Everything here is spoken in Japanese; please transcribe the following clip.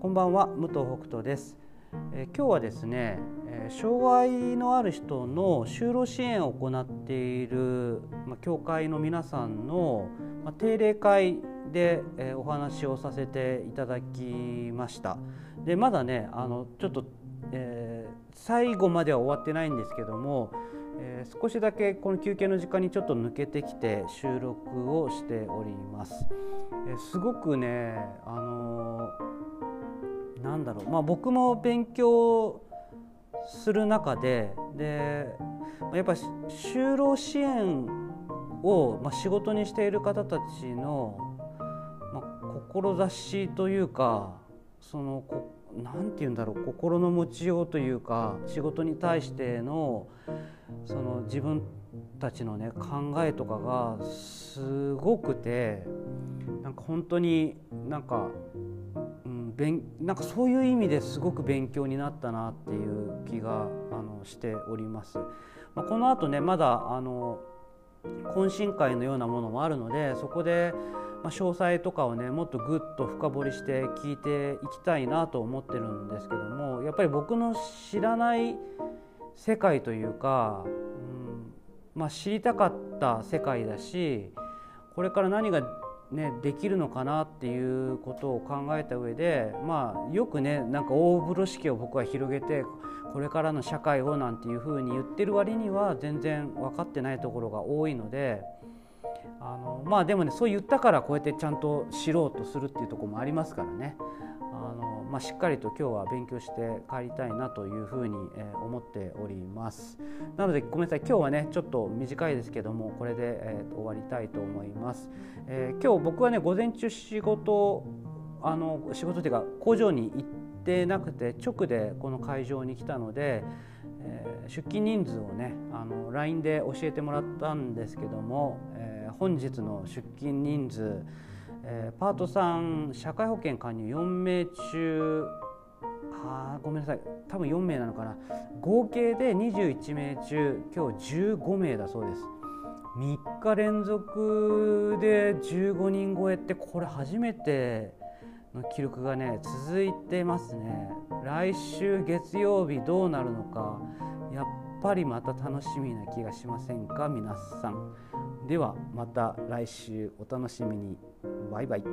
こんばんは武藤北斗です、えー、今日はですね、えー、障害のある人の就労支援を行っている、まあ、協会の皆さんの、ま、定例会で、えー、お話をさせていただきましたでまだねあのちょっと、えー、最後までは終わってないんですけどもえー、少しだけこの休憩の時間にちょっと抜けてきて収録をしております。えー、すごくねあのー、なんだろう。まあ僕も勉強する中ででやっぱ就労支援を、まあ、仕事にしている方たちの、まあ、志というかその何て言うんだろう。心の持ちようというか仕事に対してのその自分たちのね考えとかがすごくてなんか本当になんか、なんかそういう意味ですごく勉強になったなっていう気があのしております。まあ、この後ねまだあの懇親会のようなものもあるのでそこでま、詳細とかをねもっとぐっと深掘りして聞いていきたいなと思ってるんですけどもやっぱり僕の知らない世界というか、うんまあ、知りたかった世界だしこれから何が、ね、できるのかなっていうことを考えた上で、まあ、よくねなんか大風呂敷を僕は広げてこれからの社会をなんていうふうに言ってる割には全然分かってないところが多いので。あのまあでもねそう言ったからこうやってちゃんと知ろうとするっていうところもありますからねあの、まあ、しっかりと今日は勉強して帰りたいなというふうに、え思っております。なのでごめんなさい。今日はねちょっと短いですけどもこれで、えー、終わりたいと思います、えー、今日僕はね午前中仕事あの仕事っていうか工場に行ってなくて直でこの会場に来たのでえー、出勤人数をねあの LINE で教えてもらったんですけども、え、本日の出勤人数、えー、パート3社会保険加入4名中あごめんなさい。多分4名なのかな。合計で21名中今日15名だそうです。3日連続で15人超えってこれ初めての記録がね続いてますね。来週月曜日どうなるのか。ぱりまた楽しみな気がしませんか？皆さん。ではまた来週お楽しみに。バイバイ。